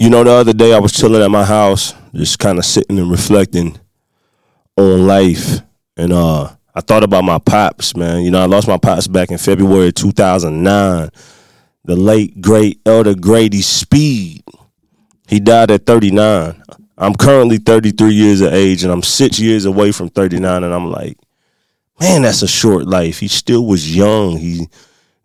You know, the other day I was chilling at my house, just kind of sitting and reflecting on life. And uh, I thought about my pops, man. You know, I lost my pops back in February 2009. The late, great Elder Grady Speed. He died at 39. I'm currently 33 years of age, and I'm six years away from 39. And I'm like, man, that's a short life. He still was young. He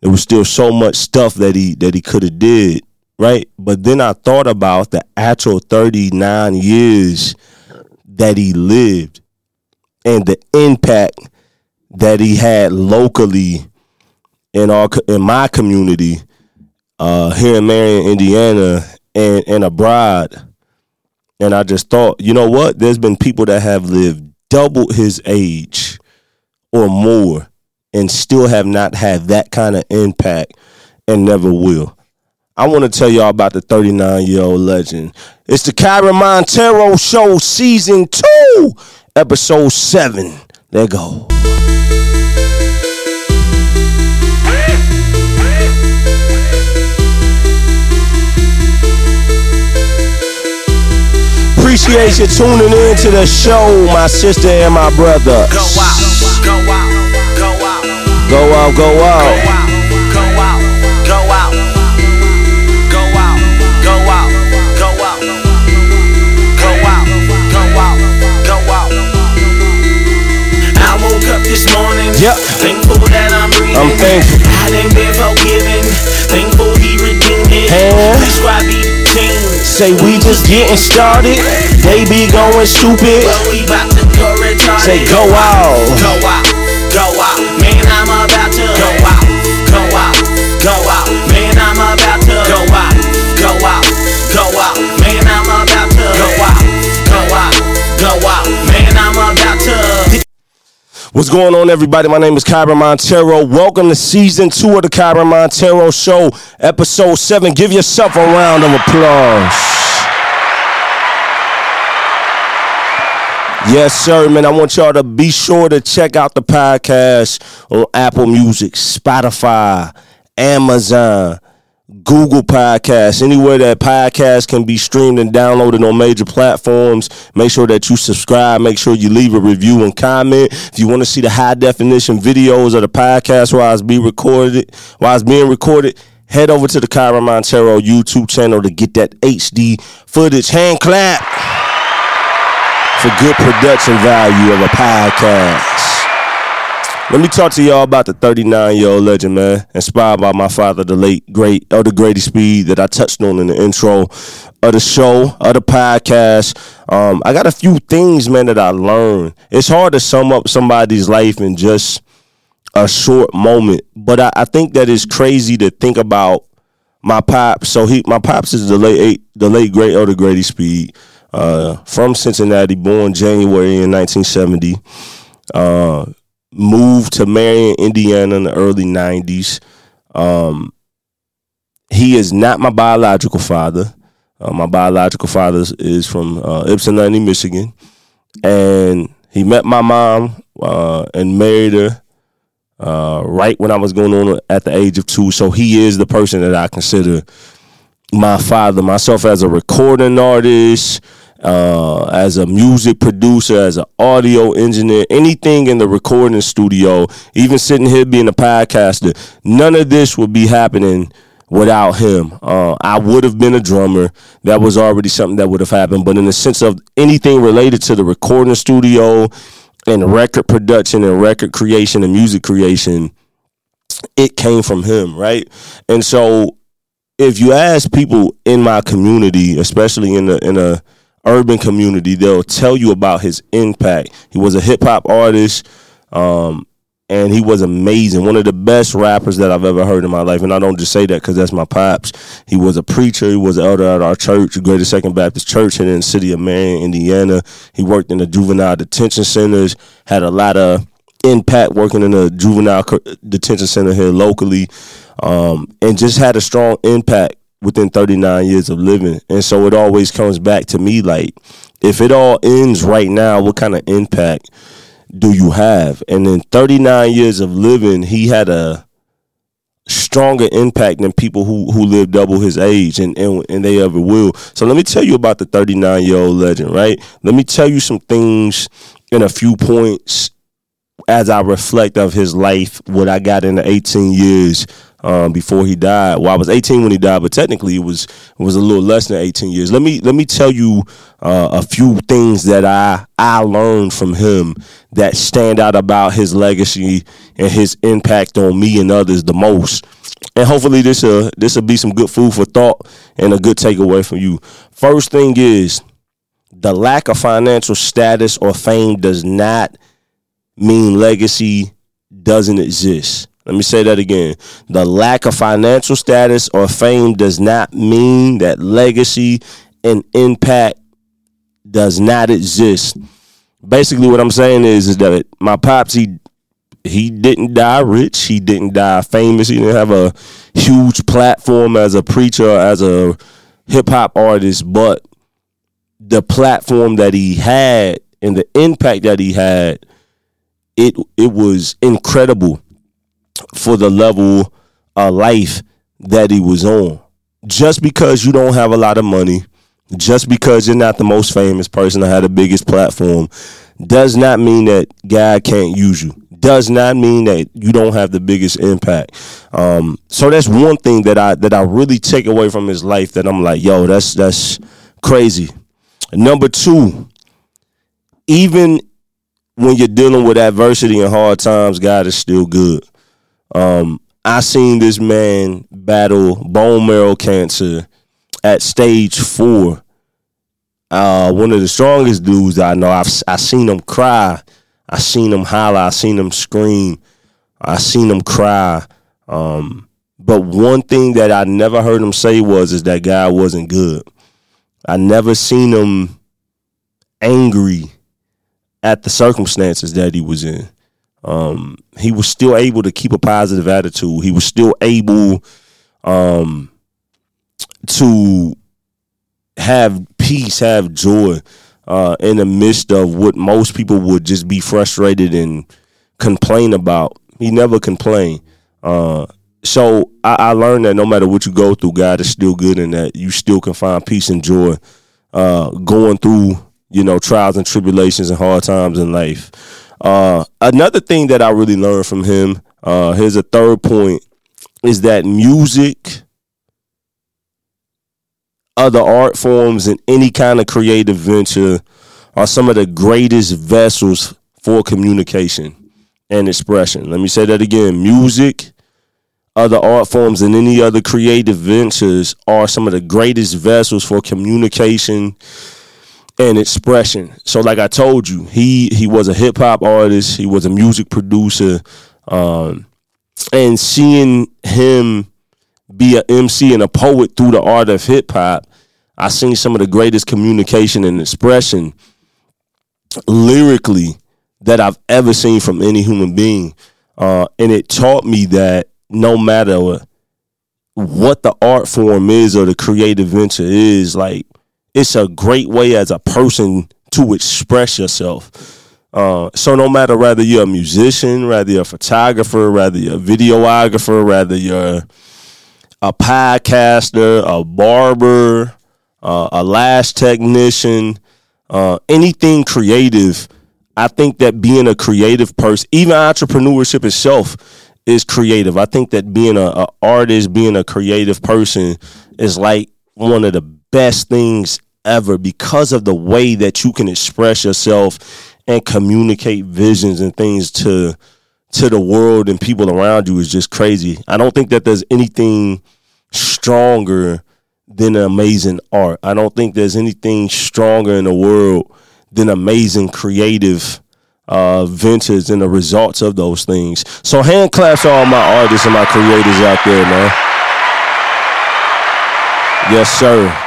there was still so much stuff that he that he could have did right? But then I thought about the actual 39 years that he lived and the impact that he had locally in our in my community uh, here in Marion, Indiana, and and abroad. And I just thought, you know what? There's been people that have lived double his age or more and still have not had that kind of impact and never will. I want to tell y'all about the 39 year old legend. It's the Kyren Monteiro Show, Season 2, Episode 7. There go. Appreciate you tuning in to the show, my sister and my brother. Go out, go out, go out. Go out, go out. Go out. Thankful that I'm breathing. I'm thankful. I done been forgiven. Thankful he redeemed it. And Please why be team. Say we just getting started. They be going stupid. But we about to go retarded. Say go out. Go out. What's going on, everybody? My name is Kyren Monteiro. Welcome to season two of the Kyren Monteiro Show, episode seven. Give yourself a round of applause. Yes, sir, man. I want y'all to be sure to check out the podcast on Apple Music, Spotify, Amazon, Google Podcasts, anywhere that podcast can be streamed and downloaded on major platforms. Make sure that you subscribe. Make sure you leave a review and comment. If you want to see the high definition videos of the podcast while it's being recorded, while it's being recorded, head over to the Kyren Monteiro YouTube channel to get that HD footage. Hand clap for good production value of a podcast. Let me talk to y'all about the 39 year old legend, man. Inspired by my father, the late, great Elder Grady Speed, that I touched on in the intro of the show, of the podcast. Um, I got a few things, man, that I learned. It's hard to sum up somebody's life in just a short moment, but I, I think that it's crazy to think about my pops. So he, my pops is the late, the late great Elder Grady Speed, uh, from Cincinnati, born January in 1970. Uh, moved to Marion, Indiana in the early 90s. Um, he is not my biological father. Uh, my biological father is from uh, Ypsilanti, Michigan. And he met my mom uh, and married her uh, right when I was going on at the age of two. So he is the person that I consider my father. Myself as a recording artist, uh, as a music producer, as an audio engineer, anything in the recording studio, even sitting here being a podcaster, none of this would be happening without him. Uh, I would have been a drummer. That was already something that would have happened. But in the sense of anything related to the recording studio and record production and record creation and music creation, it came from him, right? And so if you ask people in my community, especially in the in a urban community, they'll tell you about his impact. He was a hip hop artist, um, and he was amazing. One of the best rappers that I've ever heard in my life. And I don't just say that because that's my pops. He was a preacher. He was an elder at our church, the Greater Second Baptist Church in the city of Marion, Indiana. He worked in the juvenile detention centers, had a lot of impact working in a juvenile detention center here locally, um, and just had a strong impact within 39 years of living. And so it always comes back to me like, if it all ends right now, what kind of impact do you have? And in 39 years of living, he had a stronger impact than people who who live double his age and, and and they ever will. So let me tell you about the 39 year old legend, right? Let me tell you some things in a few points as I reflect of his life, what I got in the 18 years um, before he died. Well, I was 18 when he died, but technically it was it was a little less than 18 years. Let me let me tell you uh, a few things that I I learned from him that stand out about his legacy and his impact on me and others the most. And hopefully this will this will be some good food for thought and a good takeaway from you. First thing is the lack of financial status or fame does not mean legacy doesn't exist. Let me say that again. The lack of financial status or fame does not mean that legacy and impact does not exist. Basically, what I'm saying is, is that my pops he he didn't die rich. He didn't die famous. He didn't have a huge platform as a preacher, as a hip hop artist, but the platform that he had and the impact that he had it it was incredible for the level of life that he was on. Just because you don't have a lot of money, just because you're not the most famous person or had the biggest platform, does not mean that God can't use you. Does not mean that you don't have the biggest impact. Um, so that's one thing that I that I really take away from his life that I'm like, yo, that's that's crazy. Number two, even when you're dealing with adversity and hard times, God is still good. Um, I seen this man battle bone marrow cancer at stage four. Uh, one of the strongest dudes I know. I've I seen him cry. I seen him holler. I seen him scream. I seen him cry. Um, but one thing that I never heard him say was is that God wasn't good. I never seen him angry at the circumstances that he was in. Um, he was still able to keep a positive attitude. He was still able um, to have peace, have joy uh, in the midst of what most people would just be frustrated and complain about. He never complained. Uh, so I, I, learned that no matter what you go through, God is still good and that you still can find peace and joy uh, going through you know, trials and tribulations and hard times in life. Uh, another thing that I really learned from him, uh, here's a third point, is that music, other art forms, and any kind of creative venture are some of the greatest vessels for communication and expression. Let me say that again. Music, other art forms, and any other creative ventures are some of the greatest vessels for communication and expression. So, like I told you, he he was a hip hop artist. He was a music producer, um, and seeing him be a MC and a poet through the art of hip hop, I seen some of the greatest communication and expression lyrically that I've ever seen from any human being, uh, and it taught me that no matter what the art form is or the creative venture is, like it's a great way as a person to express yourself. Uh, so no matter whether you're a musician, whether you're a photographer, whether you're a videographer, whether you're a podcaster, a barber, uh, a lash technician, uh, anything creative, I think that being a creative person, even entrepreneurship itself, is creative. I think that being a, a artist, being a creative person, is like one of the best things ever because of the way that you can express yourself and communicate visions and things to to the world and people around you is just crazy. I don't think that there's anything stronger than amazing art. I don't think there's anything stronger in the world than amazing creative uh, ventures and the results of those things. So hand claps to all my artists and my creators out there, man. Yes, sir.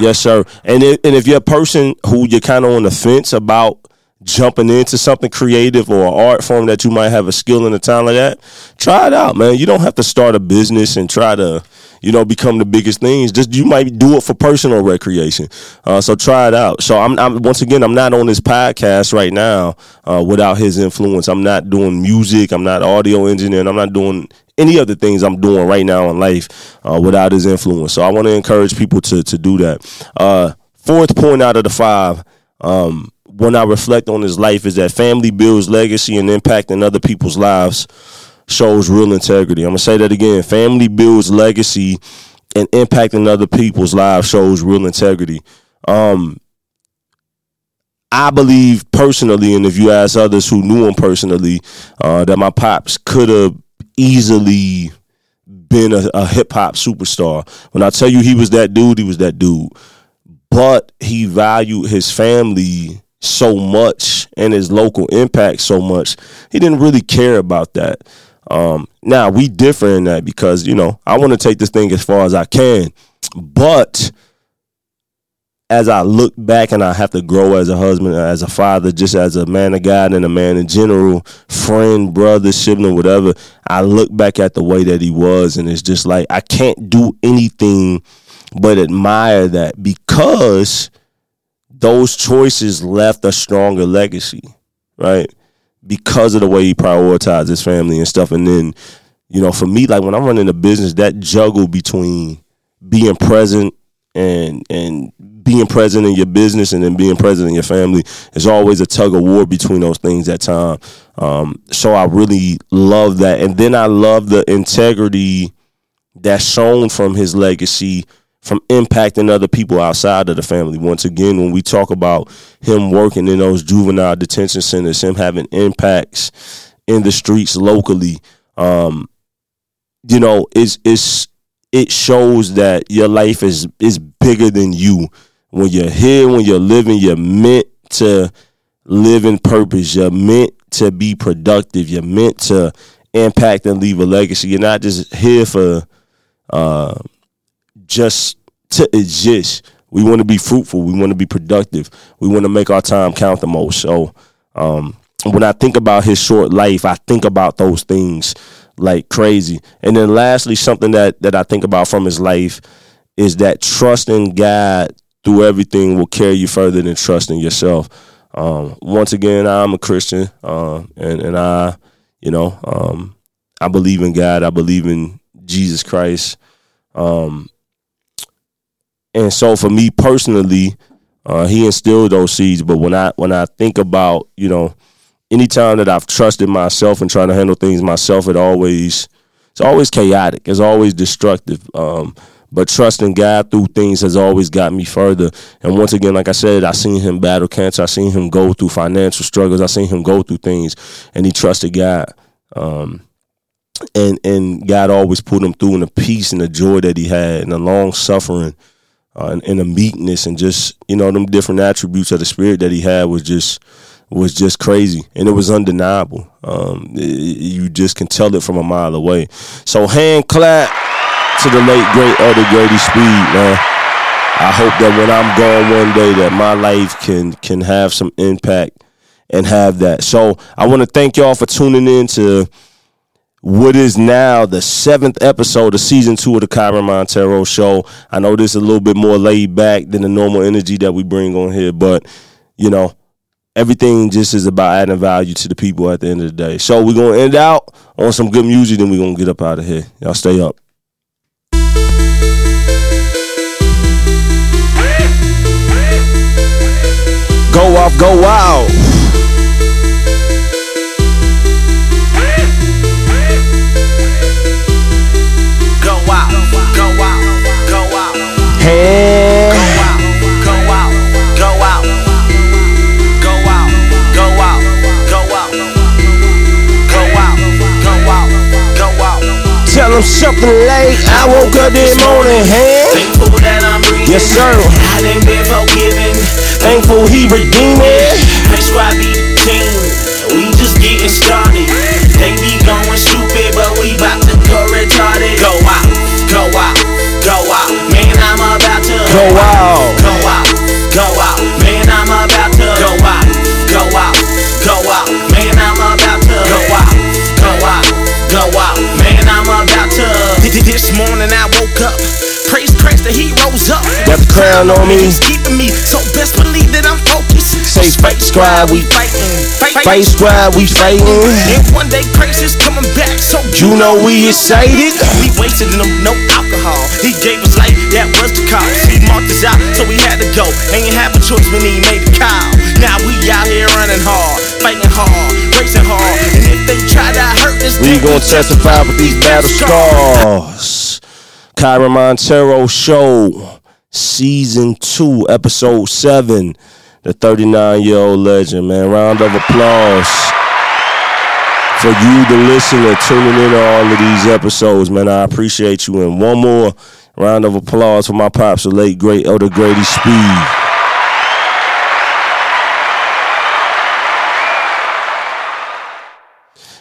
Yes, sir. And if, and if you're a person who you're kind of on the fence about jumping into something creative or art form that you might have a skill and a talent at, try it out, man. You don't have to start a business and try to, you know, become the biggest things. Just you might do it for personal recreation. Uh, so try it out. So I'm, I'm, once again, I'm not on this podcast right now uh, without his influence. I'm not doing music. I'm not audio engineering. I'm not doing any of the things I'm doing right now in life uh, without his influence. So I want to encourage people to to do that. Uh, fourth point out of the five. Um, when I reflect on his life, is that family builds legacy and impact in other people's lives shows real integrity. I'm gonna say that again. Family builds legacy and impacting other people's lives shows real integrity. Um, I believe personally, and if you ask others who knew him personally, uh, that my pops could have easily been a, a hip hop superstar. When I tell you he was that dude, he was that dude. But he valued his family so much and his local impact so much, he didn't really care about that. Um, now we differ in that because you know I want to take this thing as far as I can, but as I look back and I have to grow as a husband, as a father, just as a man of God and a man in general, friend, brother, sibling, whatever, I look back at the way that he was and it's just like I can't do anything but admire that because those choices left a stronger legacy, right? Because of the way he prioritized his family and stuff. And then, you know, for me, like when I'm running a business, that juggle between being present and and being present in your business and then being present in your family is always a tug of war between those things at time. Um, so I really love that, and then I love the integrity that's shown from his legacy from impacting other people outside of the family. Once again, when we talk about him working in those juvenile detention centers, him having impacts in the streets locally, um, you know, it's it's it shows that your life is is bigger than you. When you're here, when you're living, you're meant to live in purpose. You're meant to be productive. You're meant to impact and leave a legacy. You're not just here for uh, just to exist. We want to be fruitful. We want to be productive. We want to make our time count the most. So um, when I think about his short life, I think about those things like crazy. And then lastly, something that that I think about from his life is that trusting God through everything will carry you further than trusting yourself. Um, once again, I'm a Christian, uh, and and I, you know, um, I believe in God. I believe in Jesus Christ. Um, and so for me personally, uh, he instilled those seeds. But when I when I think about you know, anytime that I've trusted myself and trying to handle things myself, it always it's always chaotic. It's always destructive. Um, but trusting God through things has always got me further. And once again, like I said, I seen him battle cancer. I seen him go through financial struggles. I seen him go through things, and he trusted God. Um, and and God always put him through in the peace and the joy that he had and the long suffering uh, and, and the meekness and just you know them different attributes of the spirit that he had was just was just crazy and it was undeniable. Um, it, you just can tell it from a mile away. So hand clap to the late great Elder Grady Speed, man. I hope that when I'm gone one day that my life can can have some impact and have that. So I want to thank y'all for tuning in to what is now the seventh episode of season two of the Kyren Monteiro show. I know this is a little bit more laid back than the normal energy that we bring on here, but you know, everything just is about adding value to the people at the end of the day. So we're gonna end out on some good music, then we're gonna get up out of here. Y'all stay up. Go off, go out. Him something late. I woke up this morning, hey. Thankful that I'm breathing. Yes, sir. I didn't been forgiven. Thankful he redeemed me. That's why be the team. We just getting started. Down on me. It's keeping me, so best believe that I'm focused. Say fake squad, we fighting. Fake squad, we fighting. And one day Crazy's coming back, so You know we excited. we wasted them, no alcohol. He gave us life, that was the cost. He marked us out, so we had to go. Ain't have a choice when he made the call. Now we out here running hard, fighting hard, racing hard. And if they try to hurt us, We gonna testify with these battle scars. Kyren Monteiro Show, Season 2, Episode 7. The 39 year old legend, man. Round of applause for you, the listener, tuning in to all of these episodes, man. I appreciate you. And one more round of applause for my pops, the late, great Elder Grady Speed.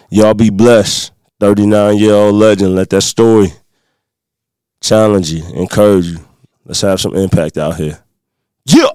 Y'all be blessed. 39 year old legend. Let that story challenge you, encourage you. Let's have some impact out here. Yeah.